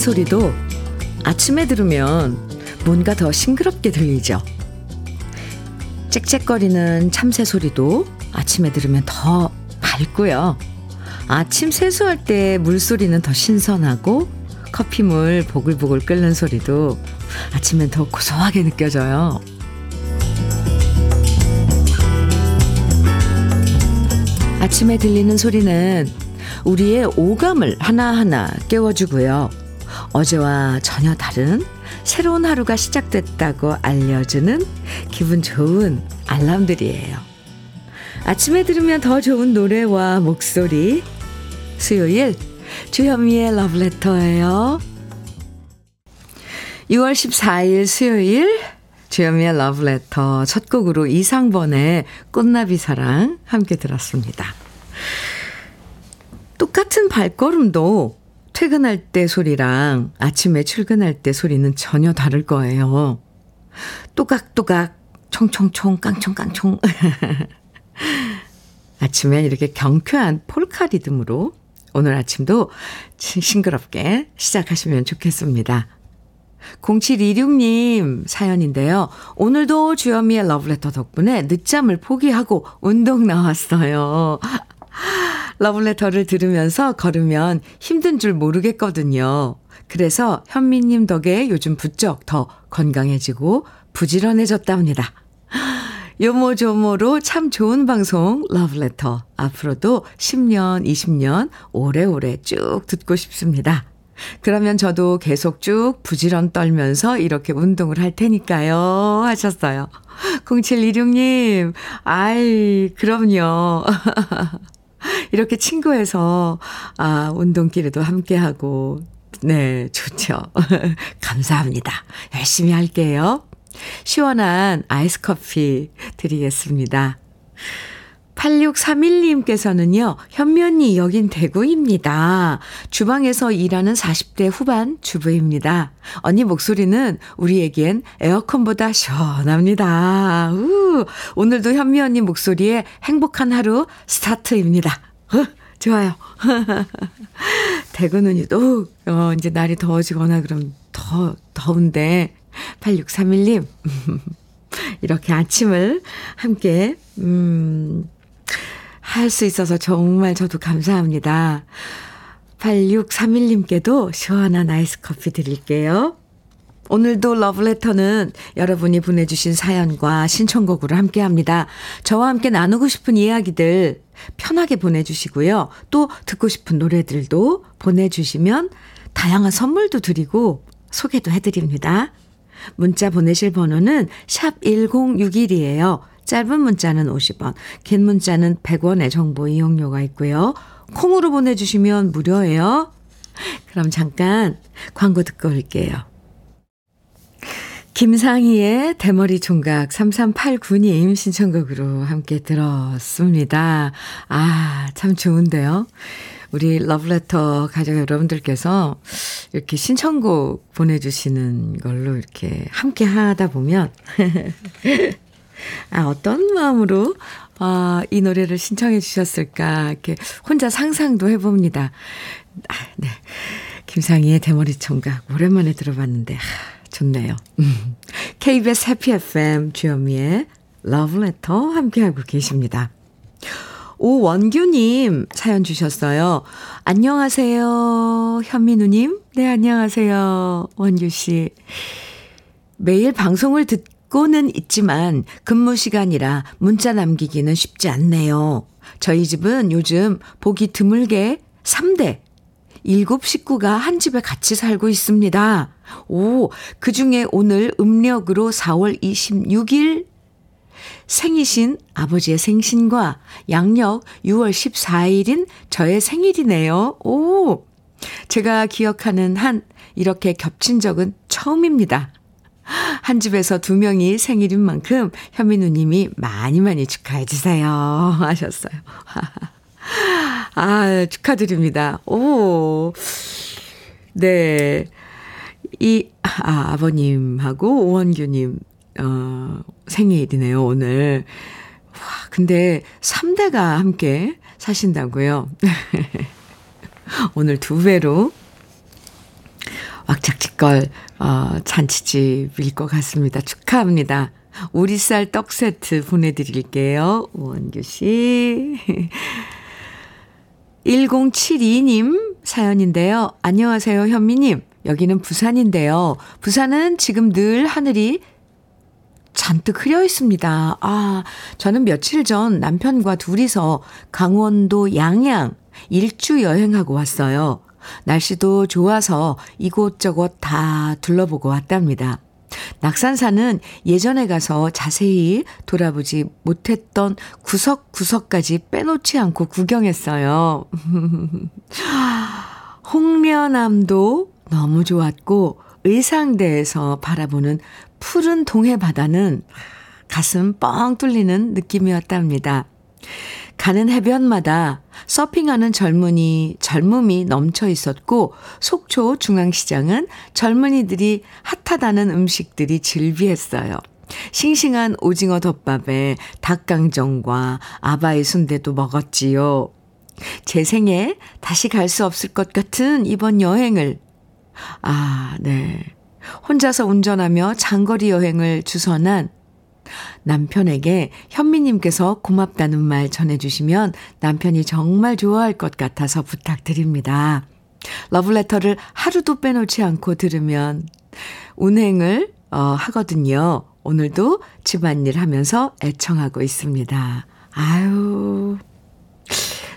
소리도 아침에 들으면 뭔가 더 싱그럽게 들리죠. 짹짹거리는 참새 소리도 아침에 들으면 더 밝고요. 아침 세수할 때 물소리는 더 신선하고 커피물 보글보글 끓는 소리도 아침엔 더 고소하게 느껴져요. 아침에 들리는 소리는 우리의 오감을 하나하나 깨워주고요. 어제와 전혀 다른 새로운 하루가 시작됐다고 알려주는 기분 좋은 알람들이에요. 아침에 들으면 더 좋은 노래와 목소리. 수요일 주현미의 러브레터예요. 6월 14일 수요일 주현미의 러브레터 첫 곡으로 이상번의 꽃나비 사랑 함께 들었습니다. 똑같은 발걸음도 퇴근할 때 소리랑 아침에 출근할 때 소리는 전혀 다를 거예요. 또각또각, 총총총, 깡총깡총. 아침에 이렇게 경쾌한 폴카 리듬으로 오늘 아침도 싱그럽게 시작하시면 좋겠습니다. 0726님 사연인데요. 오늘도 주현미의 러브레터 덕분에 늦잠을 포기하고 운동 나왔어요. 러브레터를 들으면서 걸으면 힘든 줄 모르겠거든요. 그래서 현미님 덕에 요즘 부쩍 더 건강해지고 부지런해졌답니다. 요모조모로 참 좋은 방송 러브레터 앞으로도 10년, 20년 오래오래 쭉 듣고 싶습니다. 그러면 저도 계속 쭉 부지런 떨면서 이렇게 운동을 할 테니까요. 하셨어요. 0716님, 아이, 그럼요. 이렇게 친구해서, 아, 운동길에도 함께하고, 네, 좋죠. 감사합니다. 열심히 할게요. 시원한 아이스 커피 드리겠습니다. 8631님께서는요, 현면이 여긴 대구입니다. 주방에서 일하는 40대 후반 주부입니다. 언니 목소리는 우리에겐 에어컨보다 시원합니다. 우, 오늘도 현미 언니 목소리에 행복한 하루 스타트입니다. 어, 좋아요. 대구는 또, 어, 이제 날이 더워지거나 그럼 더 더운데, 8631님. 이렇게 아침을 함께, 음, 할 수 있어서 정말 저도 감사합니다. 8631님께도 시원한 아이스 커피 드릴게요. 오늘도 러브레터는 여러분이 보내주신 사연과 신청곡으로 함께 합니다. 저와 함께 나누고 싶은 이야기들 편하게 보내주시고요. 또 듣고 싶은 노래들도 보내주시면 다양한 선물도 드리고 소개도 해드립니다. 문자 보내실 번호는 샵 1061이에요. 짧은 문자는 50원, 긴 문자는 100원의 정보 이용료가 있고요. 콩으로 보내주시면 무료예요. 그럼 잠깐 광고 듣고 올게요. 김상희의 대머리 총각 3389님 신청곡으로 함께 들었습니다. 아, 참 좋은데요. 우리 러브레터 가족 여러분들께서 이렇게 신청곡 보내주시는 걸로 이렇게 함께 하다 보면, 아, 어떤 마음으로, 아, 이 노래를 신청해 주셨을까, 이렇게 혼자 상상도 해봅니다. 아, 네. 김상희의 대머리 총각, 오랜만에 들어봤는데, 아, 좋네요. KBS 해피 FM 주현미의 러브레터 함께하고 계십니다. 오원규님 사연 주셨어요. 안녕하세요. 현민우님. 네, 안녕하세요. 원규씨. 매일 방송을 듣 고는 있지만 근무 시간이라 문자 남기기는 쉽지 않네요. 저희 집은 요즘 보기 드물게 3대 7 식구가 한 집에 같이 살고 있습니다. 오, 그 중에 오늘 음력으로 4월 26일 생이신 아버지의 생신과 양력 6월 14일인 저의 생일이네요. 오! 제가 기억하는 한 이렇게 겹친 적은 처음입니다. 한 집에서 두 명이 생일인 만큼 현민우 님이 많이 많이 축하해 주세요. 하셨어요. 아, 축하드립니다. 오. 네. 이, 아, 아버님하고 오원규님, 어, 생일이네요, 오늘. 와, 근데 3대가 함께 사신다고요? 오늘 두 배로, 왁작지껄, 어, 잔치집일 것 같습니다. 축하합니다. 오리쌀 떡 세트 보내드릴게요. 원규 씨. 1072님 사연인데요. 안녕하세요, 현미님. 여기는 부산인데요. 부산은 지금 늘 하늘이 잔뜩 흐려 있습니다. 아, 저는 며칠 전 남편과 둘이서 강원도 양양 일주 여행하고 왔어요. 날씨도 좋아서 이곳저곳 다 둘러보고 왔답니다. 낙산사는 예전에 가서 자세히 돌아보지 못했던 구석구석까지 빼놓지 않고 구경했어요. 홍련암도 너무 좋았고 의상대에서 바라보는 푸른 동해 바다는 가슴 뻥 뚫리는 느낌이었답니다. 가는 해변마다 서핑하는 젊은이, 젊음이 넘쳐 있었고, 속초 중앙시장은 젊은이들이 핫하다는 음식들이 즐비했어요. 싱싱한 오징어 덮밥에 닭강정과 아바이 순대도 먹었지요. 제 생에 다시 갈 수 없을 것 같은 이번 여행을, 아, 네. 혼자서 운전하며 장거리 여행을 주선한 남편에게 현미님께서 고맙다는 말 전해주시면 남편이 정말 좋아할 것 같아서 부탁드립니다. 러브레터를 하루도 빼놓지 않고 들으면 운행을 어, 하거든요. 오늘도 집안일 하면서 애청하고 있습니다. 아유.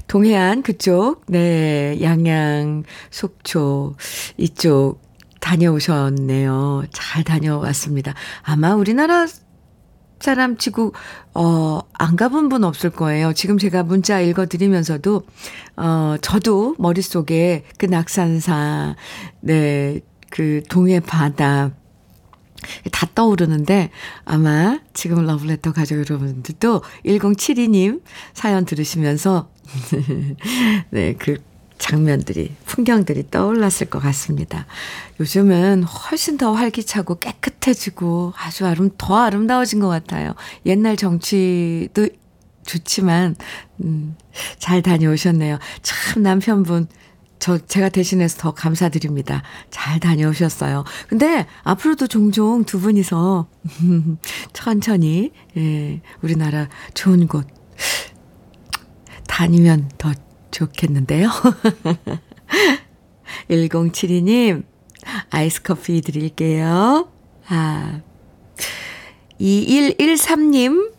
동해안 그쪽, 네, 양양, 속초, 이쪽 다녀오셨네요. 잘 다녀왔습니다. 아마 우리나라 사람 치고, 어, 안 가본 분 없을 거예요. 지금 제가 문자 읽어드리면서도, 어, 저도 머릿속에 그 낙산사, 네, 그 동해 바다, 다 떠오르는데 아마 지금 러브레터 가족 여러분들도 1072님 사연 들으시면서 네, 그 장면들이, 풍경들이 떠올랐을 것 같습니다. 요즘은 훨씬 더 활기차고 깨끗해지고 아주 아름, 더 아름다워진 것 같아요. 옛날 정치도 좋지만, 음, 잘 다녀오셨네요. 참 남편분, 저, 제가 대신해서 더 감사드립니다. 잘 다녀오셨어요. 근데 앞으로도 종종 두 분이서, 천천히, 예, 우리나라 좋은 곳, 다니면 더 좋겠는데요. 1072님, 아이스 커피 드릴게요. 아, 2113님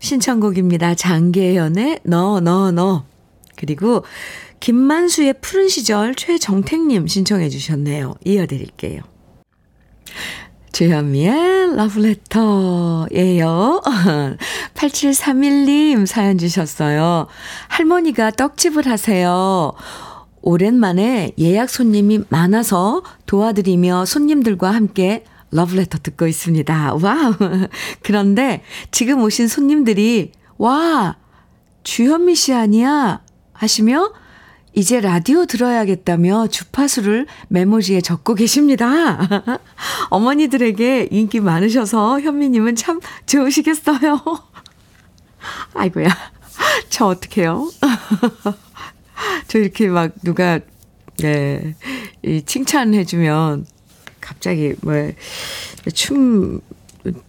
신청곡입니다. 장계연의 너, 너, 너. 그리고 김만수의 푸른 시절 최정택님 신청해 주셨네요. 이어드릴게요. 주현미의 러브레터예요. 8731님 사연 주셨어요. 할머니가 떡집을 하세요. 오랜만에 예약 손님이 많아서 도와드리며 손님들과 함께 러브레터 듣고 있습니다. Wow. 그런데 지금 오신 손님들이 와, 주현미 씨 아니야? 하시며 이제 라디오 들어야겠다며 주파수를 메모지에 적고 계십니다. 어머니들에게 인기 많으셔서 현미님은 참 좋으시겠어요. 아이고야. 저 어떡해요? 저 이렇게 막 누가, 네, 이 칭찬해주면 갑자기 뭐, 춤,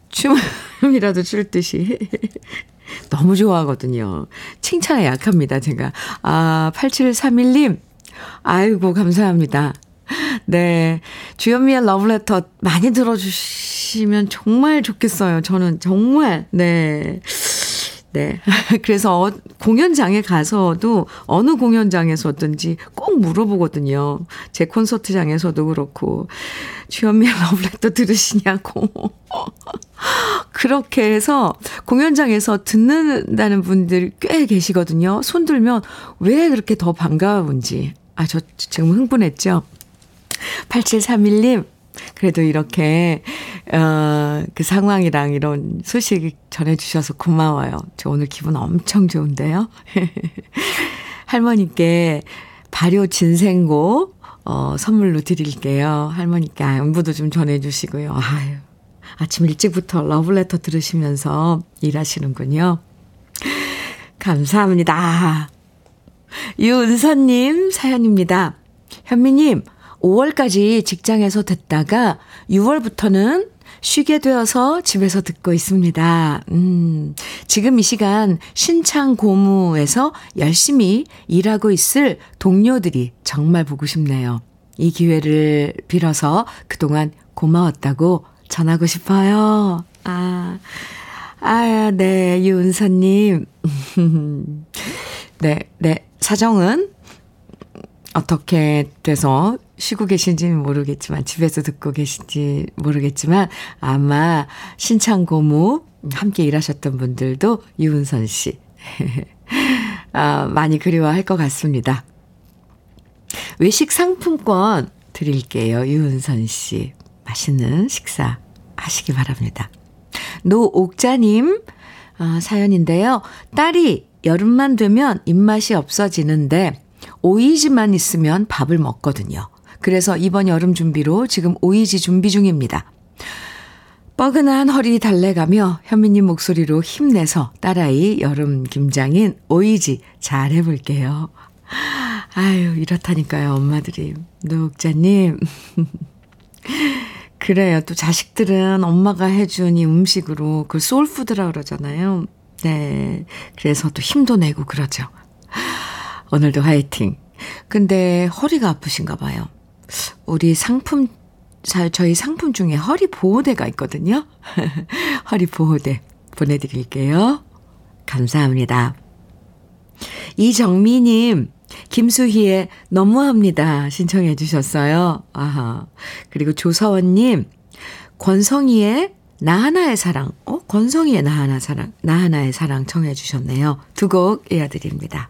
춤이라도 출 듯이 너무 좋아하거든요. 칭찬에 약합니다, 제가. 아, 8731님. 아이고, 감사합니다. 네. 주현미의 러브레터 많이 들어주시면 정말 좋겠어요. 저는 정말, 네. 네. 그래서 어, 공연장에 가서도 어느 공연장에서든지 꼭 물어보거든요. 제 콘서트장에서도 그렇고. 주현미의 러브레터 들으시냐고. 그렇게 해서 공연장에서 듣는다는 분들 꽤 계시거든요. 손 들면 왜 그렇게 더 반가운지. 아, 저 지금 흥분했죠? 8731님, 그래도 이렇게, 어, 그 상황이랑 이런 소식 전해주셔서 고마워요. 저 오늘 기분 엄청 좋은데요? 할머니께 발효 진생고, 어, 선물로 드릴게요. 할머니께 안부도 좀 전해주시고요. 아유, 아침 일찍부터 러블레터 들으시면서 일하시는군요. 감사합니다. 유은서님 사연입니다. 현미님, 5월까지 직장에서 듣다가 6월부터는 쉬게 되어서 집에서 듣고 있습니다. 음, 지금 이 시간 신창 고무에서 열심히 일하고 있을 동료들이 정말 보고 싶네요. 이 기회를 빌어서 그동안 고마웠다고 전하고 싶어요. 아, 아, 네, 유은서님. 네, 네, 사정은 어떻게 돼서 쉬고 계신지는 모르겠지만, 집에서 듣고 계신지 모르겠지만, 아마 신창고무 함께 일하셨던 분들도 유은선 씨. 아, 많이 그리워할 것 같습니다. 외식 상품권 드릴게요. 유은선 씨. 맛있는 식사 하시기 바랍니다. 노옥자님 아, 사연인데요. 딸이 여름만 되면 입맛이 없어지는데 오이지만 있으면 밥을 먹거든요. 그래서 이번 여름 준비로 지금 오이지 준비 중입니다. 뻐근한 허리 달래가며 현미님 목소리로 힘내서 딸아이 여름 김장인 오이지 잘 해볼게요. 아유, 이렇다니까요, 엄마들이. 노옥자님. 그래요. 또 자식들은 엄마가 해준 이 음식으로 그 소울푸드라 그러잖아요. 네. 그래서 또 힘도 내고 그러죠. 오늘도 화이팅. 근데 허리가 아프신가 봐요. 우리 상품, 저희 상품 중에 허리 보호대가 있거든요. 허리 보호대 보내드릴게요. 감사합니다. 이정미님, 김수희의 너무합니다. 신청해 주셨어요. 아하. 그리고 조서원님, 권성희의 나 하나의 사랑. 어? 권성희의 나 하나 사랑. 나 하나의 사랑 청해 주셨네요. 두 곡 이어드립니다.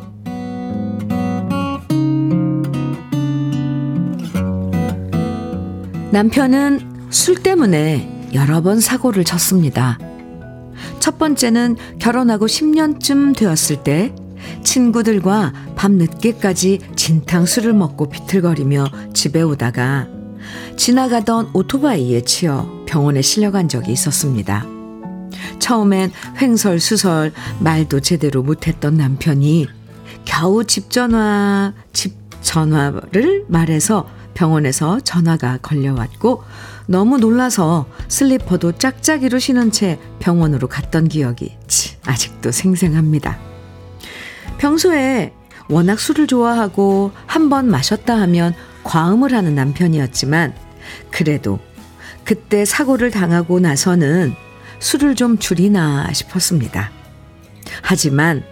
남편은 술 때문에 여러 번 사고를 쳤습니다. 첫 번째는 결혼하고 10년쯤 되었을 때 친구들과 밤 늦게까지 진탕술을 먹고 비틀거리며 집에 오다가 지나가던 오토바이에 치여 병원에 실려간 적이 있었습니다. 처음엔 횡설수설 말도 제대로 못했던 남편이 겨우 집 전화, 집 전화를 말해서 병원에서 전화가 걸려왔고 너무 놀라서 슬리퍼도 짝짝이로 신은 채 병원으로 갔던 기억이 아직도 생생합니다. 평소에 워낙 술을 좋아하고 한 번 마셨다 하면 과음을 하는 남편이었지만 그래도 그때 사고를 당하고 나서는 술을 좀 줄이나 싶었습니다. 하지만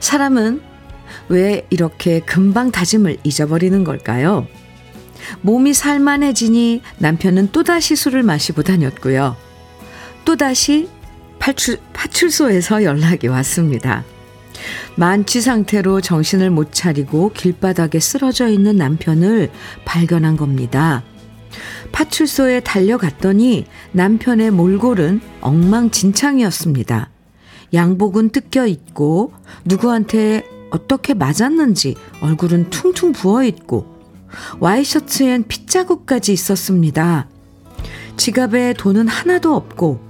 사람은 왜 이렇게 금방 다짐을 잊어버리는 걸까요? 몸이 살만해지니 남편은 또다시 술을 마시고 다녔고요. 또다시 파출, 파출소에서 연락이 왔습니다. 만취 상태로 정신을 못 차리고 길바닥에 쓰러져 있는 남편을 발견한 겁니다. 파출소에 달려갔더니 남편의 몰골은 엉망진창이었습니다. 양복은 뜯겨 있고 누구한테 어떻게 맞았는지 얼굴은 퉁퉁 부어 있고 와이셔츠엔 핏자국까지 있었습니다. 지갑에 돈은 하나도 없고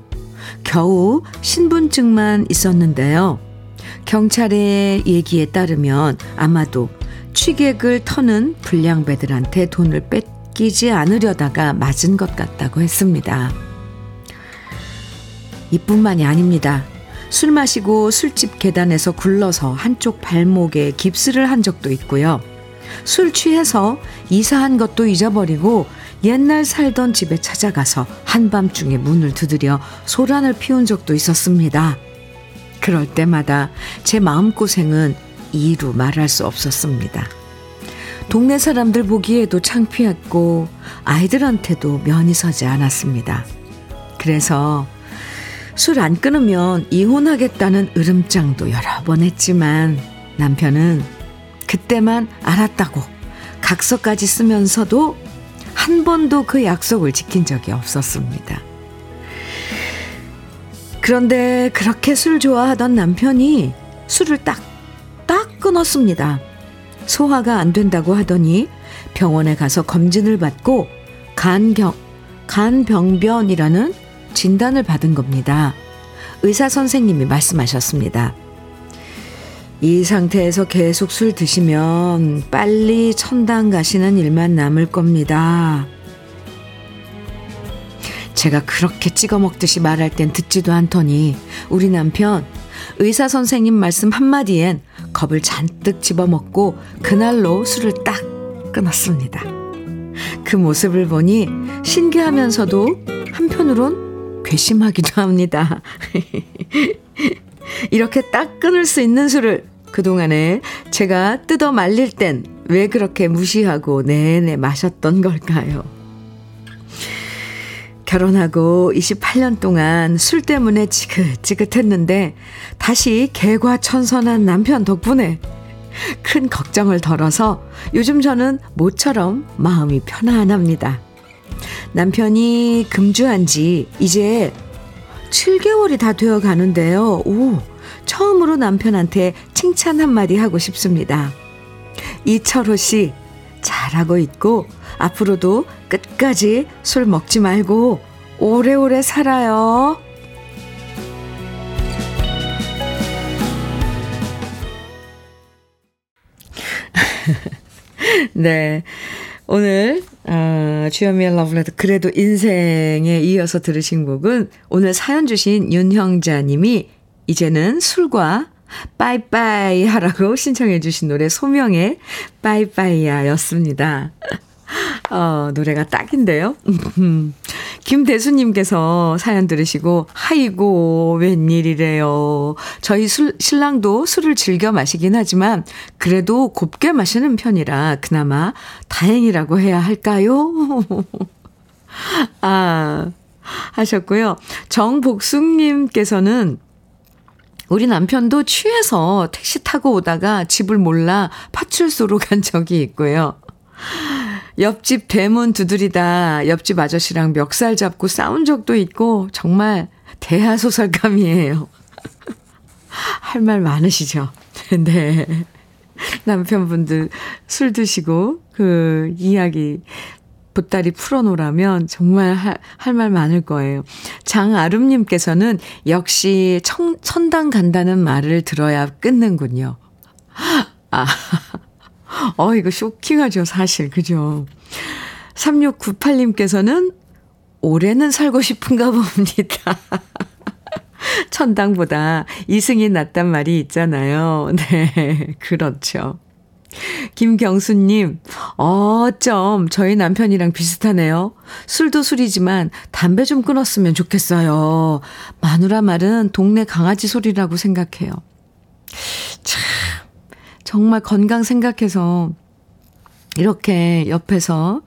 겨우 신분증만 있었는데요. 경찰의 얘기에 따르면 아마도 취객을 터는 불량배들한테 돈을 뺏기지 않으려다가 맞은 것 같다고 했습니다. 이뿐만이 아닙니다. 술 마시고 술집 계단에서 굴러서 한쪽 발목에 깁스를 한 적도 있고요. 술 취해서 이사한 것도 잊어버리고 옛날 살던 집에 찾아가서 한밤중에 문을 두드려 소란을 피운 적도 있었습니다. 그럴 때마다 제 마음고생은 이루 말할 수 없었습니다. 동네 사람들 보기에도 창피했고 아이들한테도 면이 서지 않았습니다. 그래서 술 안 끊으면 이혼하겠다는 으름장도 여러 번 했지만 남편은 그때만 알았다고 각서까지 쓰면서도 한 번도 그 약속을 지킨 적이 없었습니다. 그런데 그렇게 술 좋아하던 남편이 술을 딱, 딱 끊었습니다. 소화가 안 된다고 하더니 병원에 가서 검진을 받고 간경, 간병변이라는 진단을 받은 겁니다. 의사 선생님이 말씀하셨습니다. 이 상태에서 계속 술 드시면 빨리 천당 가시는 일만 남을 겁니다. 제가 그렇게 찍어 먹듯이 말할 땐 듣지도 않더니 우리 남편 의사 선생님 말씀 한마디엔 겁을 잔뜩 집어먹고 그날로 술을 딱 끊었습니다. 그 모습을 보니 신기하면서도 한편으론 괘씸하기도 합니다. 이렇게 딱 끊을 수 있는 술을 그동안에 제가 뜯어 말릴 땐 왜 그렇게 무시하고 내내 마셨던 걸까요? 결혼하고 28년 동안 술 때문에 지긋지긋했는데 다시 개과천선한 남편 덕분에 큰 걱정을 덜어서 요즘 저는 모처럼 마음이 편안합니다. 남편이 금주한 지 이제 7개월이 다 되어 가는데요. 오, 처음으로 남편한테 칭찬 한마디 하고 싶습니다. 이철호 씨, 잘하고 있고, 앞으로도 끝까지 술 먹지 말고 오래오래 살아요. 네. 오늘, 어, 주현미의 러브레터 그래도 인생에 이어서 들으신 곡은 오늘 사연 주신 윤형자 님이 이제는 술과 빠이빠이 하라고 신청해 주신 노래 소명의 빠이빠이야 였습니다. 어, 노래가 딱인데요. 김대수님께서 사연 들으시고, 하이고, 웬일이래요. 저희 술, 신랑도 술을 즐겨 마시긴 하지만, 그래도 곱게 마시는 편이라 그나마 다행이라고 해야 할까요? 아, 하셨고요. 정복숙님께서는 우리 남편도 취해서 택시 타고 오다가 집을 몰라 파출소로 간 적이 있고요. 옆집 대문 두드리다 옆집 아저씨랑 멱살 잡고 싸운 적도 있고 정말 대하소설감이에요. 할 말 많으시죠? 네. 남편분들 술 드시고 그 이야기 보따리 풀어놓으라면 정말 할 말 많을 거예요. 장아름님께서는 역시 청, 천당 간다는 말을 들어야 끊는군요. 아, 어, 이거 쇼킹하죠, 사실. 그죠? 3698님께서는 올해는 살고 싶은가 봅니다. 천당보다 이승이 낫단 말이 있잖아요. 네, 그렇죠. 김경수님, 어쩜 저희 남편이랑 비슷하네요. 술도 술이지만 담배 좀 끊었으면 좋겠어요. 마누라 말은 동네 강아지 소리라고 생각해요. 참, 정말 건강 생각해서 이렇게 옆에서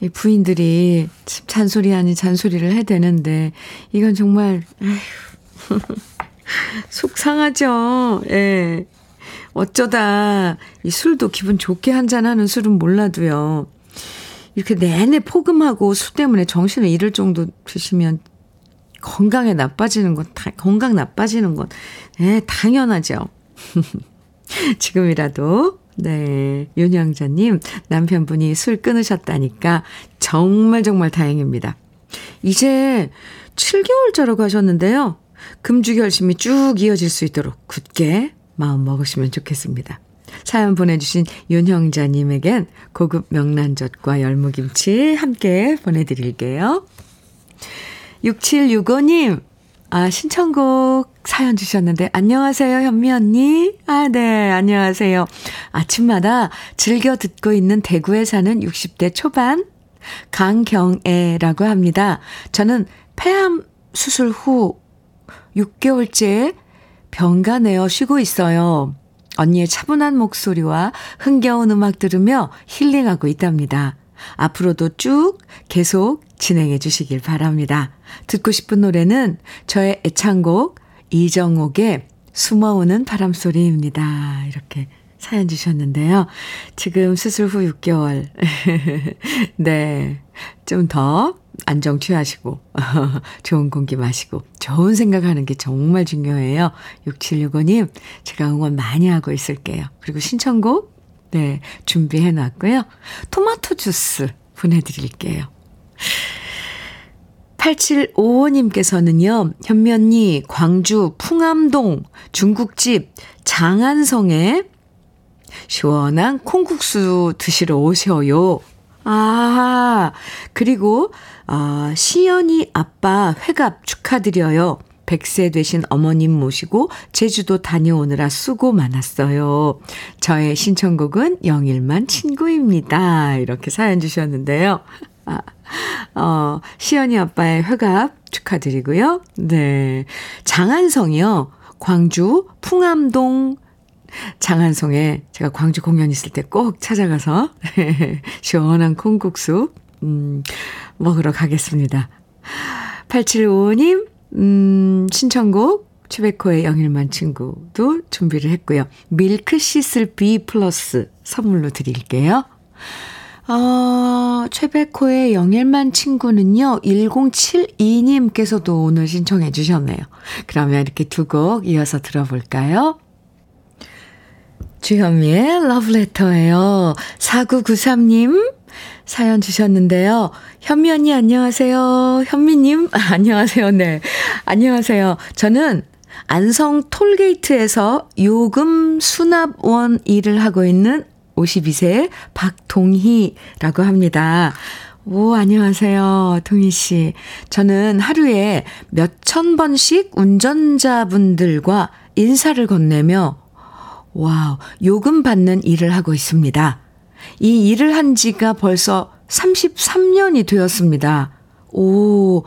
이 부인들이 잔소리 아닌 잔소리를 해야 되는데, 이건 정말, 아휴, 속상하죠. 예. 어쩌다 이 술도 기분 좋게 한잔하는 술은 몰라도요. 이렇게 내내 포금하고 술 때문에 정신을 잃을 정도 드시면 건강에 나빠지는 건, 다, 건강 나빠지는 건, 예, 당연하죠. 지금이라도, 네, 윤영자님, 남편분이 술 끊으셨다니까 정말 정말 다행입니다. 이제 7개월째라고 하셨는데요. 금주 결심이 쭉 이어질 수 있도록 굳게 마음 먹으시면 좋겠습니다. 사연 보내주신 윤형자님에겐 고급 명란젓과 열무김치 함께 보내드릴게요. 6765님, 아, 신청곡 사연 주셨는데, 안녕하세요, 현미 언니. 아, 네, 안녕하세요. 아침마다 즐겨 듣고 있는 대구에 사는 60대 초반 강경애라고 합니다. 저는 폐암 수술 후 6개월째 병가 내어 쉬고 있어요. 언니의 차분한 목소리와 흥겨운 음악 들으며 힐링하고 있답니다. 앞으로도 쭉 계속 진행해 주시길 바랍니다. 듣고 싶은 노래는 저의 애창곡 이정옥의 숨어오는 바람소리입니다. 이렇게 사연 주셨는데요. 지금 수술 후 6개월. 네. 좀 더 안정 취하시고, 좋은 공기 마시고, 좋은 생각하는 게 정말 중요해요. 6765님, 제가 응원 많이 하고 있을게요. 그리고 신청곡, 네, 준비해 놨고요. 토마토 주스 보내드릴게요. 8755님께서는요, 현면이 광주 풍암동 중국집 장안성에 시원한 콩국수 드시러 오셔요. 아, 그리고, 아, 시연이 아빠 회갑 축하드려요. 100세 되신 어머님 모시고 제주도 다녀오느라 수고 많았어요. 저의 신청곡은 영일만 친구입니다. 이렇게 사연 주셨는데요. 아, 어, 시연이 아빠의 회갑 축하드리고요. 네. 장안성이요. 광주 풍암동 장안성에 제가 광주 공연 있을 때 꼭 찾아가서 시원한 콩국수 음, 먹으러 가겠습니다. 8755님 음, 신청곡 최백호의 영일만 친구도 준비를 했고요. 밀크 시슬 B 플러스 선물로 드릴게요. 어, 최백호의 영일만 친구는요, 1072님께서도 오늘 신청해 주셨네요. 그러면 이렇게 두 곡 이어서 들어볼까요? 주현미의 러브레터예요. 4993님 사연 주셨는데요. 현미 언니 안녕하세요. 현미님 안녕하세요. 네. 안녕하세요. 저는 안성 톨게이트에서 요금 수납원 일을 하고 있는 52세 박동희라고 합니다. 오, 안녕하세요. 동희 씨. 저는 하루에 몇 천 번씩 운전자분들과 인사를 건네며 wow, 요금 받는 일을 하고 있습니다. 이 일을 한 지가 벌써 33년이 되었습니다. 오,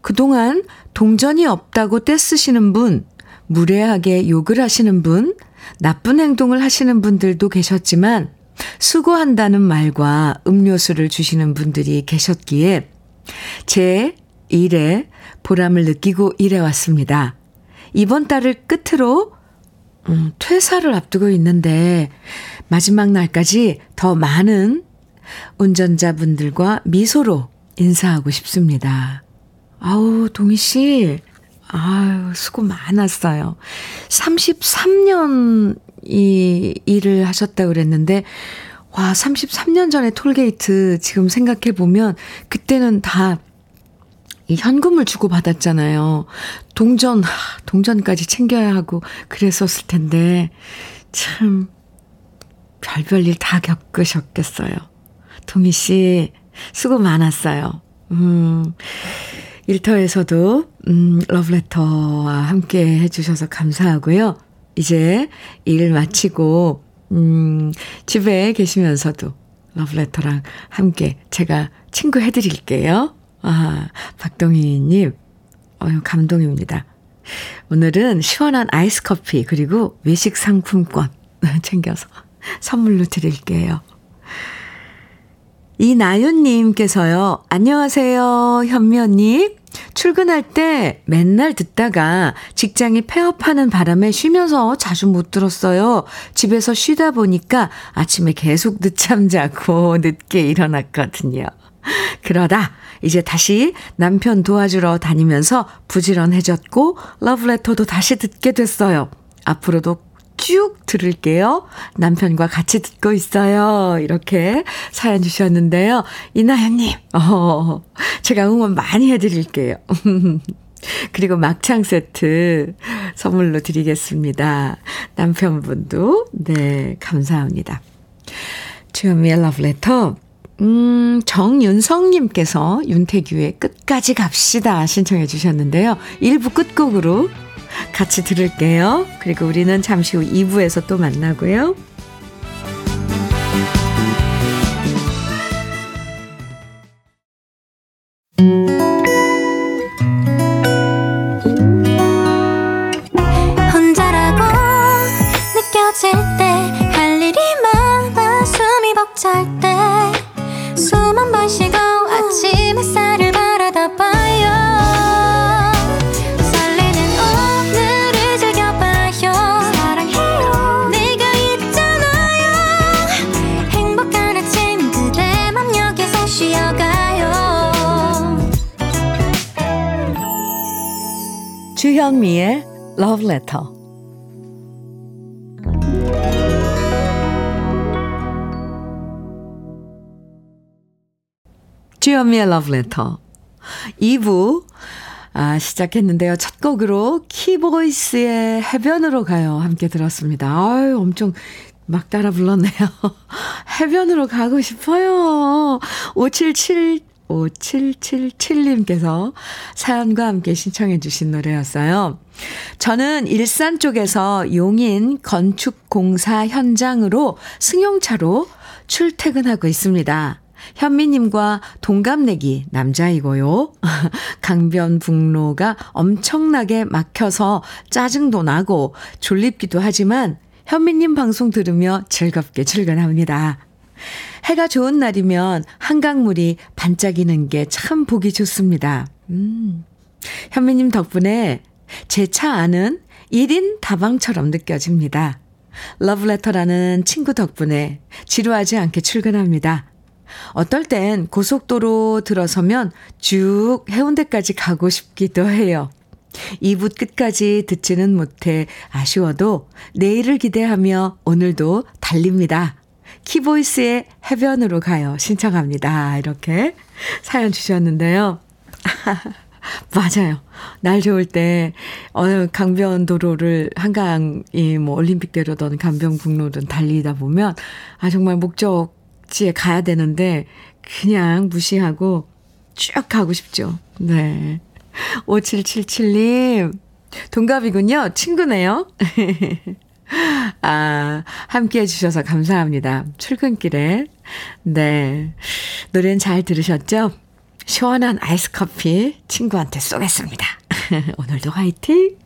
그동안 동전이 없다고 떼쓰시는 분, 무례하게 욕을 하시는 분, 나쁜 행동을 하시는 분들도 계셨지만, 수고한다는 말과 음료수를 주시는 분들이 계셨기에, 제 일에 보람을 느끼고 일해왔습니다. 이번 달을 끝으로 음, 퇴사를 앞두고 있는데 마지막 날까지 더 많은 운전자분들과 미소로 인사하고 싶습니다. 아우, 동희 씨. 아유, 수고 많았어요. 33년 이 일을 하셨다고 그랬는데, 와, 33년 전에 톨게이트 지금 생각해보면, 그때는 다 이 현금을 주고 받았잖아요. 동전, 동전까지 챙겨야 하고 그랬었을 텐데, 참, 별별 일 다 겪으셨겠어요. 동희 씨, 수고 많았어요. 음, 일터에서도, 음, 러브레터와 함께 해주셔서 감사하고요. 이제 일 마치고, 음, 집에 계시면서도 러브레터랑 함께 제가 친구 해드릴게요. 아, 박동희님, 어유 감동입니다. 오늘은 시원한 아이스 커피, 그리고 외식 상품권 챙겨서 선물로 드릴게요. 이나윤님께서요, 안녕하세요, 현미 언니. 출근할 때 맨날 듣다가 직장이 폐업하는 바람에 쉬면서 자주 못 들었어요. 집에서 쉬다 보니까 아침에 계속 늦잠 자고 늦게 일어났거든요. 그러다 이제 다시 남편 도와주러 다니면서 부지런해졌고 러브레터도 다시 듣게 됐어요. 앞으로도 쭉 들을게요. 남편과 같이 듣고 있어요. 이렇게 사연 주셨는데요. 이나연님, 어, 제가 응원 많이 해드릴게요. 그리고 막창 세트 선물로 드리겠습니다. 남편분도, 네, 감사합니다. 주현미의 러브레터 음, 정윤성님께서 윤태규의 끝까지 갑시다 신청해 주셨는데요. 1부 끝곡으로 같이 들을게요. 그리고 우리는 잠시 후 2부에서 또 만나고요. Letter. 주현미의 Letter. 2부 아, 시작했는데요. 첫 곡으로 키보이스의 해변으로 가요. 함께 들었습니다. 아유, 엄청 막 따라 불렀네요. 해변으로 가고 싶어요. 577 5777님께서 사연과 함께 신청해 주신 노래였어요. 저는 일산 쪽에서 용인 건축공사 현장으로 승용차로 출퇴근하고 있습니다. 현미님과 동갑내기 남자이고요. 강변북로가 엄청나게 막혀서 짜증도 나고 졸립기도 하지만 현미님 방송 들으며 즐겁게 출근합니다. 해가 좋은 날이면 한강물이 반짝이는 게 참 보기 좋습니다. 음. 현미님 덕분에 제 차 안은 1인 다방처럼 느껴집니다. 러브레터라는 친구 덕분에 지루하지 않게 출근합니다. 어떨 땐 고속도로 들어서면 쭉 해운대까지 가고 싶기도 해요. 2부 끝까지 듣지는 못해 아쉬워도 내일을 기대하며 오늘도 달립니다. 키보이스의 해변으로 가요. 신청합니다. 이렇게 사연 주셨는데요. 맞아요. 날 좋을 때, 어, 강변 도로를, 한강이 뭐 올림픽대로든 강변북로든 달리다 보면, 아, 정말 목적지에 가야 되는데, 그냥 무시하고 쭉 가고 싶죠. 네. 5777님, 동갑이군요. 친구네요. 아, 함께 해주셔서 감사합니다. 출근길에. 네. 노래는 잘 들으셨죠? 시원한 아이스 커피 친구한테 쏘겠습니다. 오늘도 화이팅!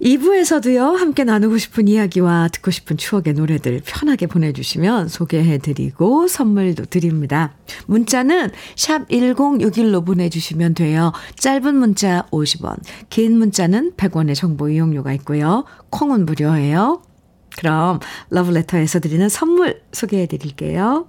2부에서도요, 함께 나누고 싶은 이야기와 듣고 싶은 추억의 노래들 편하게 보내주시면 소개해드리고 선물도 드립니다. 문자는 샵 1061로 보내주시면 돼요. 짧은 문자 50원, 긴 문자는 100원의 정보 이용료가 있고요. 콩은 무료예요. 그럼 러브레터에서 드리는 선물 소개해드릴게요.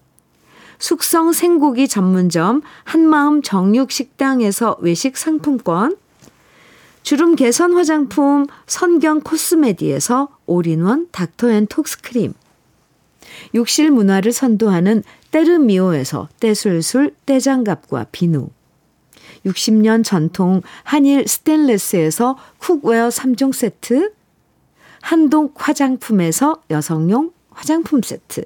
숙성 생고기 전문점 한마음 정육식당에서 외식 상품권 주름 개선 화장품 선경 코스메디에서 올인원 닥터앤톡스크림 욕실 문화를 선도하는 때르미오에서 떼술술 떼장갑과 비누 60년 전통 한일 스텐레스에서 cookware 3종 세트 한동 화장품에서 여성용 화장품 세트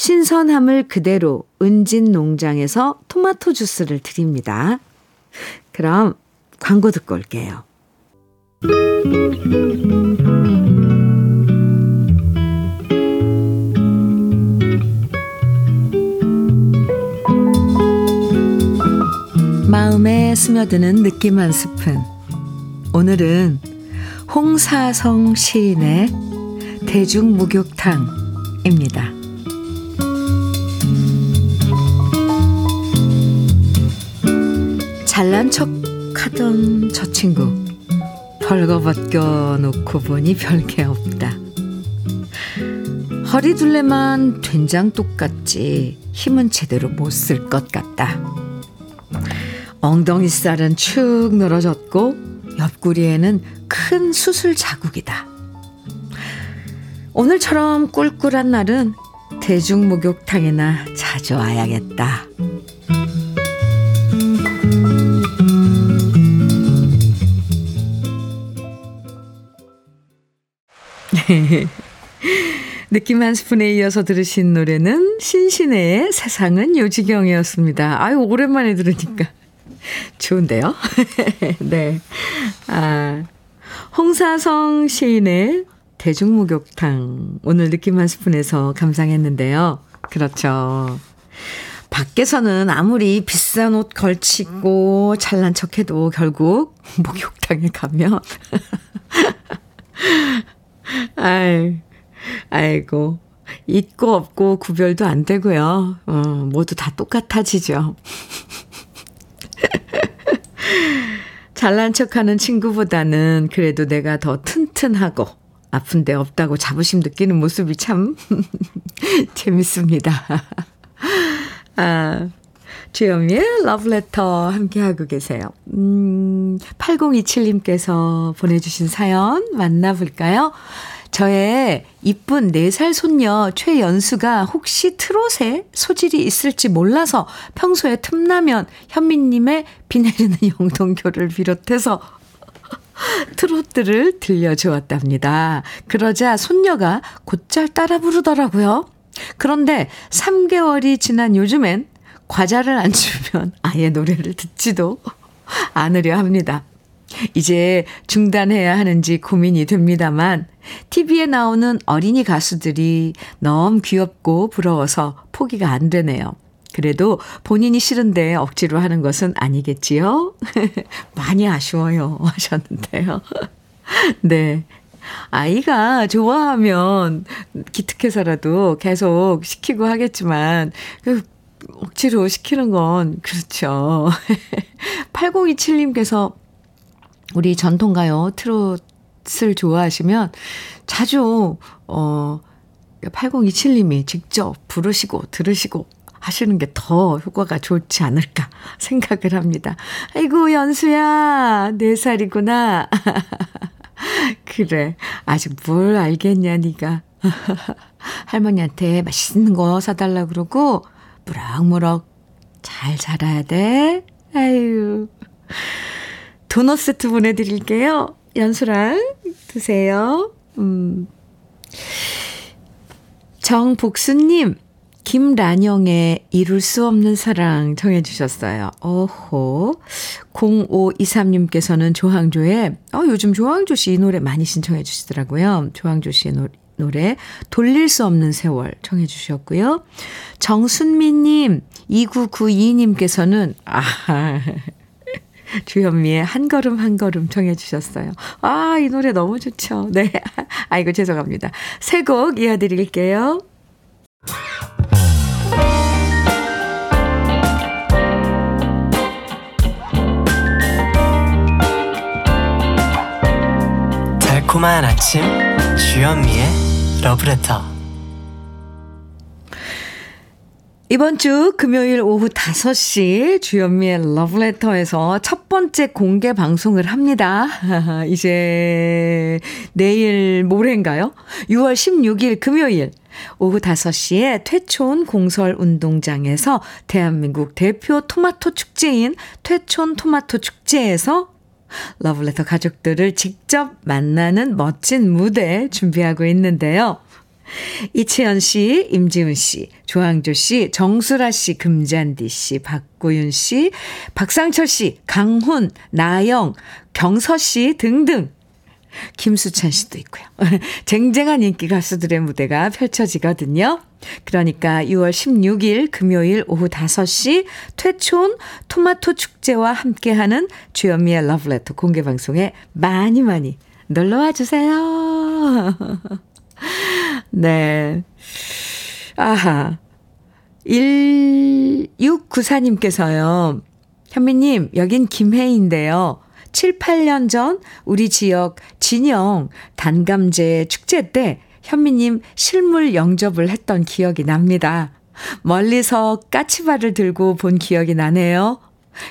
신선함을 그대로 은진 농장에서 토마토 주스를 드립니다. 그럼 광고 듣고 올게요. 마음에 스며드는 느낌 한 스푼. 오늘은 홍사성 시인의 대중목욕탕입니다. 잘난 척 하던 저 친구 벌거벗겨 놓고 보니 별게 없다. 허리둘레만 된장독 같지 힘은 제대로 못 쓸 것 같다. 엉덩이 살은 축 늘어졌고 옆구리에는 큰 수술 자국이다. 오늘처럼 꿀꿀한 날은 대중목욕탕이나 자주 와야겠다. 느낌 한 스푼에 이어서 들으신 노래는 신신의 세상은 요지경이었습니다. 아유, 오랜만에 들으니까. 좋은데요? 네. 아, 홍사성 시인의 대중목욕탕. 오늘 느낌 한 스푼에서 감상했는데요. 그렇죠. 밖에서는 아무리 비싼 옷 걸치고 잘난 척 해도 결국 목욕탕에 가면 아이 아이고. 있고 없고 구별도 안 되고요. 어, 모두 다 똑같아지죠. 잘난 척하는 친구보다는 그래도 내가 더 튼튼하고 아픈데 없다고 자부심 느끼는 모습이 참 재밌습니다. 아, 주현미의 러브레터 함께하고 계세요. 음, 8027님께서 보내주신 사연 만나볼까요? 저의 이쁜 4살 손녀 최연수가 혹시 트롯에 소질이 있을지 몰라서 평소에 틈나면 현미님의 비 내리는 영동교를 비롯해서 트롯들을 들려주었답니다. 그러자 손녀가 곧잘 따라 부르더라고요. 그런데 3개월이 지난 요즘엔 과자를 안 주면 아예 노래를 듣지도 않으려 합니다. 이제 중단해야 하는지 고민이 됩니다만 TV에 나오는 어린이 가수들이 너무 귀엽고 부러워서 포기가 안 되네요. 그래도 본인이 싫은데 억지로 하는 것은 아니겠지요? 많이 아쉬워요. 하셨는데요. 네. 아이가 좋아하면 기특해서라도 계속 시키고 하겠지만, 그 억지로 시키는 건 그렇죠. 8027님께서 우리 전통가요 트롯을 좋아하시면 자주 어 8027님이 직접 부르시고 들으시고 하시는 게 더 효과가 좋지 않을까 생각을 합니다. 아이고 연수야 4살이구나. 그래 아직 뭘 알겠냐 네가. 할머니한테 맛있는 거 사달라 그러고 무럭무럭 잘 자라야 돼. 아유. 도넛 세트 보내드릴게요. 연수랑 드세요. 음. 정복수님, 김란영의 이룰 수 없는 사랑 정해주셨어요. 오호. 0523님께서는 조항조의, 어, 요즘 조항조 씨 이 노래 많이 신청해 주시더라고요. 조항조 씨의 노, 노래, 돌릴 수 없는 세월 청해 주셨고요. 정순미님, 2992님께서는, 아, 주현미의 한 걸음 한 걸음 청해 주셨어요. 아, 이 노래 너무 좋죠. 네. 아이고, 죄송합니다. 새 곡 이어드릴게요. 달콤한 아침 주현미의 러브레터 이번 주 금요일 오후 5시 주현미의 러브레터에서 첫 번째 공개 방송을 합니다. 이제 내일 모레인가요? 6월 16일 금요일 오후 5시에 퇴촌 공설 운동장에서 대한민국 대표 토마토 축제인 퇴촌 토마토 축제에서 러브레터 가족들을 직접 만나는 멋진 무대 준비하고 있는데요. 이채연 씨, 임지훈 씨, 조항조 씨, 정수라 씨, 금잔디 씨, 박고윤 씨, 박상철 씨, 강훈, 나영, 경서 씨 등등 김수찬 씨도 있고요. 쟁쟁한 인기 가수들의 무대가 펼쳐지거든요. 그러니까 6월 16일 금요일 오후 5시 퇴촌 토마토 축제와 함께하는 주현미의 러브레터 공개 방송에 많이 많이 놀러와 주세요. 네. 아하. 1694님께서요. 현미님, 여긴 김혜인데요. 7, 8년 전 우리 지역 진영 단감제 축제 때 현미님 실물 영접을 했던 기억이 납니다. 멀리서 까치발을 들고 본 기억이 나네요.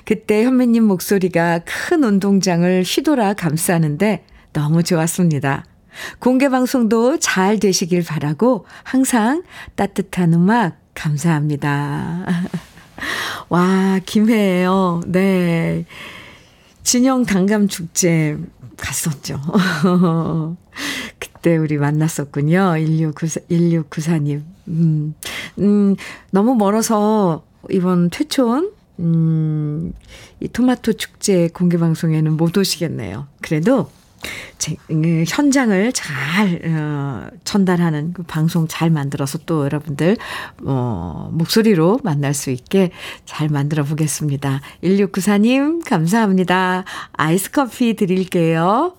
그때 현미님 목소리가 큰 운동장을 휘돌아 감싸는데 너무 좋았습니다. 공개 방송도 잘 되시길 바라고 항상 따뜻한 음악 감사합니다. 와, 김해예요. 네. 진영 당감 축제 갔었죠. 그때 우리 만났었군요. 1694, 1694님. 음, 음, 너무 멀어서 이번 퇴촌, 음, 이 토마토 축제 공개 방송에는 못 오시겠네요. 그래도 제, 그 현장을 잘 어, 전달하는 그 방송 잘 만들어서 또 여러분들 어, 목소리로 만날 수 있게 잘 만들어 보겠습니다. 1694님 감사합니다. 아이스 커피 드릴게요.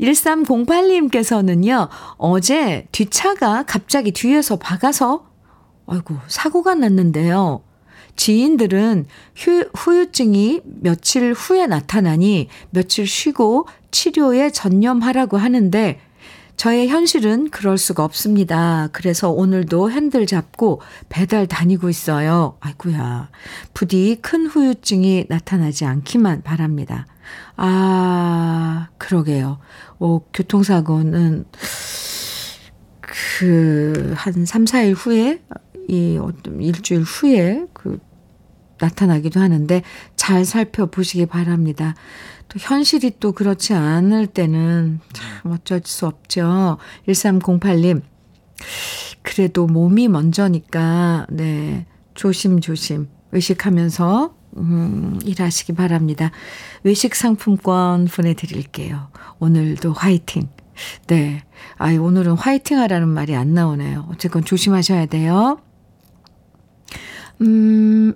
1308님께서는요. 어제 뒷차가 갑자기 뒤에서 박아서 아이고 사고가 났는데요. 지인들은 휴, 후유증이 며칠 후에 나타나니 며칠 쉬고 치료에 전념하라고 하는데 저의 현실은 그럴 수가 없습니다. 그래서 오늘도 핸들 잡고 배달 다니고 있어요. 아이구야. 부디 큰 후유증이 나타나지 않기만 바랍니다. 아, 그러게요. 오, 교통사고는 그, 한 3, 4일 후에, 이, 어떤 일주일 후에 그, 나타나기도 하는데 잘 살펴보시기 바랍니다. 또 현실이 또 그렇지 않을 때는 참 어쩔 수 없죠. 1308님. 그래도 몸이 먼저니까, 네. 조심조심 의식하면서, 음, 일하시기 바랍니다. 외식 상품권 보내드릴게요. 오늘도 화이팅. 네. 아, 오늘은 화이팅 하라는 말이 안 나오네요. 어쨌건 조심하셔야 돼요. 음,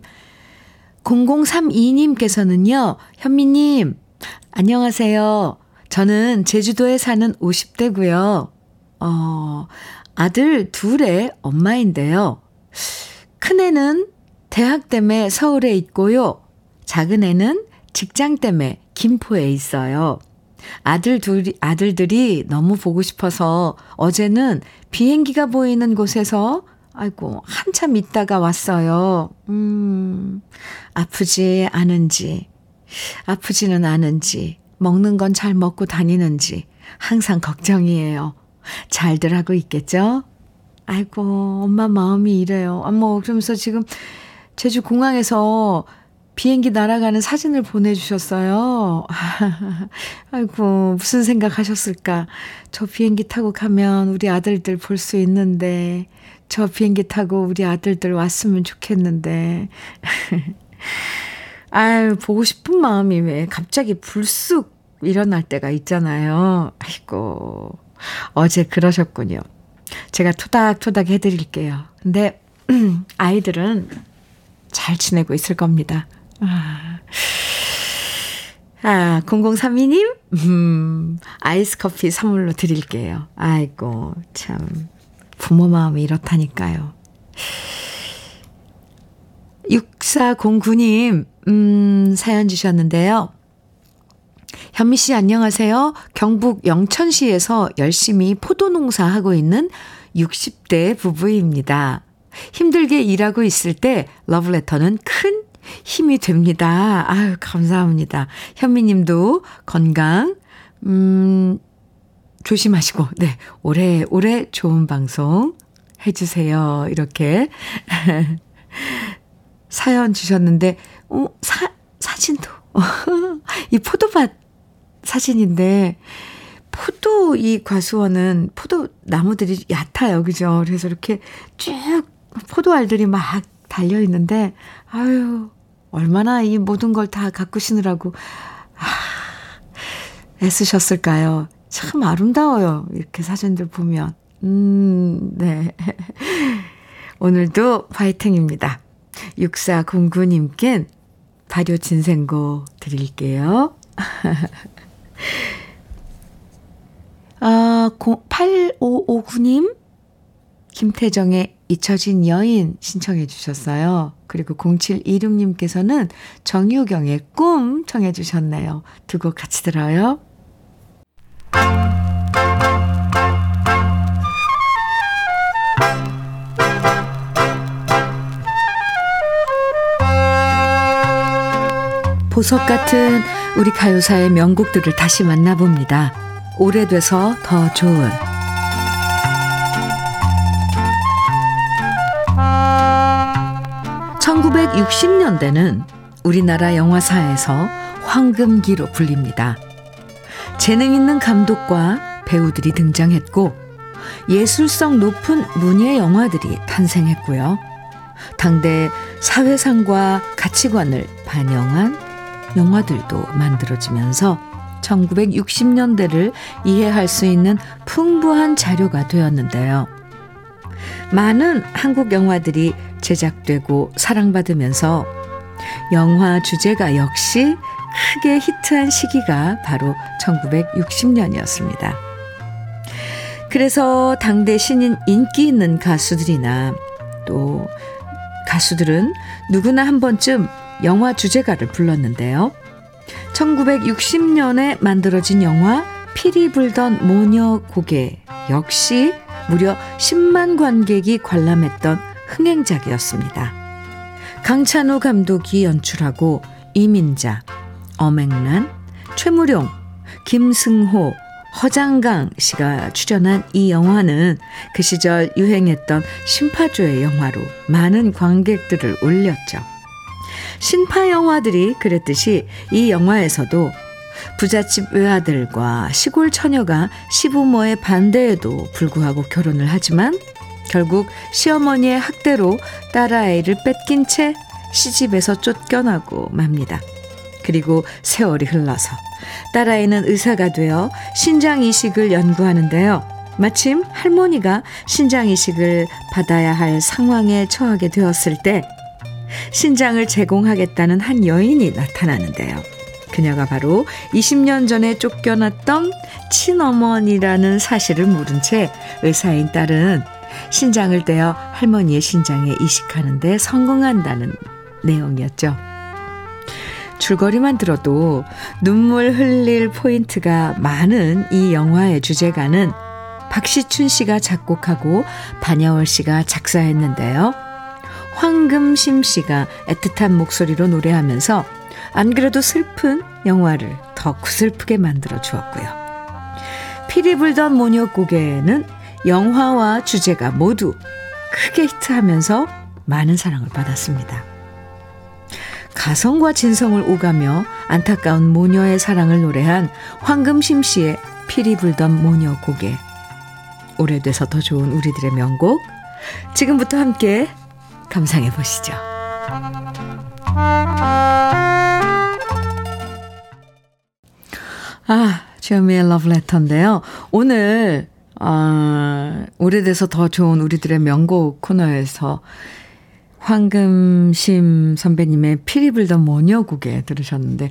0032님께서는요, 현미님, 안녕하세요. 저는 제주도에 사는 50대고요. 어, 아들 둘의 엄마인데요. 큰애는 대학 때문에 서울에 있고요. 작은애는 직장 때문에 김포에 있어요. 아들 둘이, 아들들이 너무 보고 싶어서 어제는 비행기가 보이는 곳에서 아이고, 한참 있다가 왔어요. 음, 아프지 않은지, 아프지는 않은지, 먹는 건 잘 먹고 다니는지, 항상 걱정이에요. 잘들 하고 있겠죠? 아이고, 엄마 마음이 이래요. 어머, 그러면서 지금 제주 공항에서 비행기 날아가는 사진을 보내주셨어요. 아이고, 무슨 생각 하셨을까? 저 비행기 타고 가면 우리 아들들 볼 수 있는데, 저 비행기 타고 우리 아들들 왔으면 좋겠는데. 아유, 보고 싶은 마음이 왜 갑자기 불쑥 일어날 때가 있잖아요. 아이고, 어제 그러셨군요. 제가 토닥토닥 해드릴게요. 근데, 아이들은 잘 지내고 있을 겁니다. 아, 아 0032님, 음, 아이스 커피 선물로 드릴게요. 아이고, 참. 부모 마음이 이렇다니까요. 6409님, 음, 사연 주셨는데요. 현미 씨 안녕하세요. 경북 영천시에서 열심히 포도 농사하고 있는 60대 부부입니다. 힘들게 일하고 있을 때 러브레터는 큰 힘이 됩니다. 아유, 감사합니다. 현미 님도 건강, 음, 조심하시고, 네, 오래오래 좋은 방송 해주세요. 이렇게 사연 주셨는데, 어, 사, 사진도. 이 포도밭 사진인데, 포도 이 과수원은 포도 나무들이 얕아요. 그죠? 그래서 이렇게 쭉 포도 알들이 막 달려 있는데, 아유, 얼마나 이 모든 걸 다 가꾸시느라고, 아, 애쓰셨을까요? 참 아름다워요. 이렇게 사진들 보면. 음, 네. 오늘도 화이팅입니다. 6409님께 발효 진생고 드릴게요. 아, 8559님, 김태정의 잊혀진 여인 신청해 주셨어요. 그리고 0726님께서는 정유경의 꿈 청해 주셨네요. 두 곡 같이 들어요. 보석 같은 우리 가요사의 명곡들을 다시 만나봅니다. 오래돼서 더 좋은 1960년대는 우리나라 영화사에서 황금기로 불립니다. 재능 있는 감독과 배우들이 등장했고 예술성 높은 문예 영화들이 탄생했고요. 당대 사회상과 가치관을 반영한 영화들도 만들어지면서 1960년대를 이해할 수 있는 풍부한 자료가 되었는데요. 많은 한국 영화들이 제작되고 사랑받으면서 영화 주제가 역시 크게 히트한 시기가 바로 1960년이었습니다. 그래서 당대 신인 인기 있는 가수들이나 또 가수들은 누구나 한 번쯤 영화 주제가를 불렀는데요. 1960년에 만들어진 영화 피리 불던 모녀 고개 역시 무려 10만 관객이 관람했던 흥행작이었습니다. 강찬호 감독이 연출하고 이민자, 엄앵란, 최무룡, 김승호, 허장강 씨가 출연한 이 영화는 그 시절 유행했던 신파조의 영화로 많은 관객들을 올렸죠. 신파 영화들이 그랬듯이 이 영화에서도 부잣집 외아들과 시골 처녀가 시부모의 반대에도 불구하고 결혼을 하지만 결국 시어머니의 학대로 딸아이를 뺏긴 채 시집에서 쫓겨나고 맙니다. 그리고 세월이 흘러서 딸아이는 의사가 되어 신장 이식을 연구하는데요. 마침 할머니가 신장 이식을 받아야 할 상황에 처하게 되었을 때 신장을 제공하겠다는 한 여인이 나타나는데요. 그녀가 바로 20년 전에 쫓겨났던 친어머니라는 사실을 모른 채 의사인 딸은 신장을 떼어 할머니의 신장에 이식하는데 성공한다는 내용이었죠. 줄거리만 들어도 눈물 흘릴 포인트가 많은 이 영화의 주제가는 박시춘 씨가 작곡하고 반야월 씨가 작사했는데요. 황금심 씨가 애틋한 목소리로 노래하면서 안 그래도 슬픈 영화를 더 구슬프게 만들어 주었고요. 피리 불던 모녀곡에는 영화와 주제가 모두 크게 히트하면서 많은 사랑을 받았습니다. 가성과 진성을 오가며 안타까운 모녀의 사랑을 노래한 황금심 씨의 피리 불던 모녀 곡에 오래돼서 더 좋은 우리들의 명곡 지금부터 함께 감상해 보시죠. 아, 주현미의 러브레터인데요. 오늘 아, 오래돼서 더 좋은 우리들의 명곡 코너에서 황금심 선배님의 피리 불던 모녀곡에 들으셨는데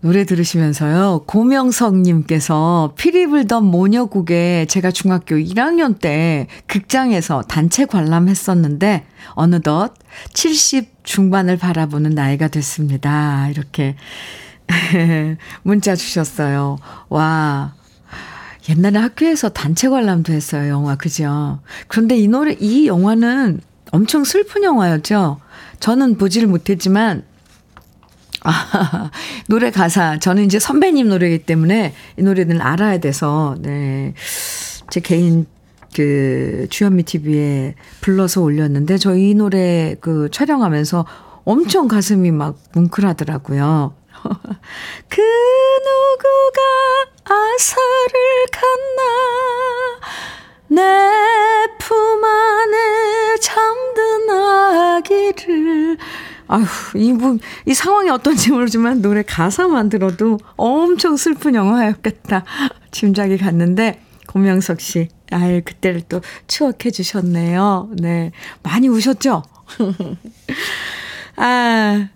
노래 들으시면서요. 고명석님께서 피리 불던 모녀곡에 제가 중학교 1학년 때 극장에서 단체 관람했었는데 어느덧 70 중반을 바라보는 나이가 됐습니다. 이렇게 문자 주셨어요. 와, 옛날에 학교에서 단체 관람도 했어요, 영화. 그죠? 그런데 이 노래, 이 영화는 엄청 슬픈 영화였죠? 저는 보지를 못했지만, 아, 노래 가사. 저는 이제 선배님 노래이기 때문에 이 노래는 알아야 돼서, 네. 제 개인 그 주현미 TV에 불러서 올렸는데, 저 이 노래 그 촬영하면서 엄청 가슴이 막 뭉클하더라고요. 그 누구가 아사를 갔나 내 품 안에 잠든 아기를. 아휴 이분 이 상황이 어떤지 모르지만 노래 가사만 들어도 엄청 슬픈 영화였겠다. 짐작이 갔는데 고명석 씨 아유 그때를 또 추억해 주셨네요. 네. 많이 우셨죠? 아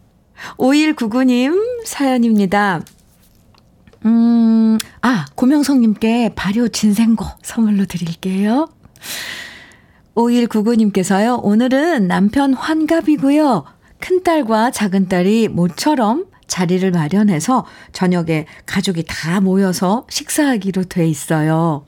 5199님 사연입니다. 음, 아, 고명성님께 발효 진생고 선물로 드릴게요. 5199님께서요, 오늘은 남편 환갑이고요. 큰딸과 작은딸이 모처럼 자리를 마련해서 저녁에 가족이 다 모여서 식사하기로 돼 있어요.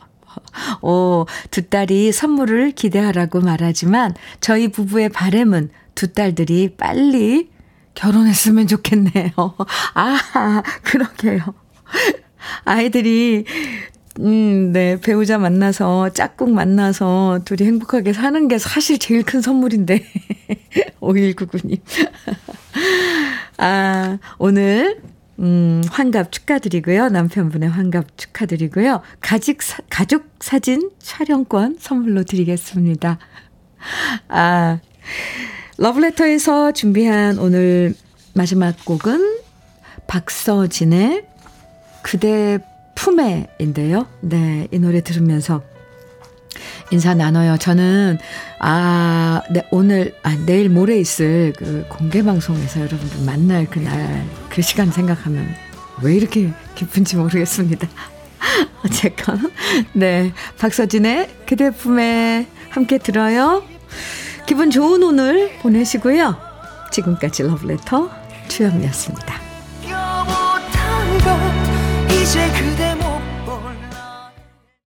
오, 두 딸이 선물을 기대하라고 말하지만 저희 부부의 바램은 두 딸들이 빨리 결혼했으면 좋겠네요. 아, 그러게요. 아이들이 음, 네. 배우자 만나서, 짝꿍 만나서 둘이 행복하게 사는 게 사실 제일 큰 선물인데. 5199님. 아, 오늘, 음, 환갑 축하드리고요. 남편분의 환갑 축하드리고요. 가족, 사, 가족 사진 촬영권 선물로 드리겠습니다. 아, 러브레터에서 준비한 오늘 마지막 곡은 박서진의 그대 품에인데요. 네, 이 노래 들으면서 인사 나눠요. 저는 아, 네, 오늘 아 내일 모레 있을 그 공개 방송에서 여러분들 만날 그날 그 시간 생각하면 왜 이렇게 기쁜지 모르겠습니다. 어쨌건 네, 박서진의 그대 품에 함께 들어요. 기분 좋은 오늘 보내시고요. 지금까지 러브레터 주현미였습니다. 最苦的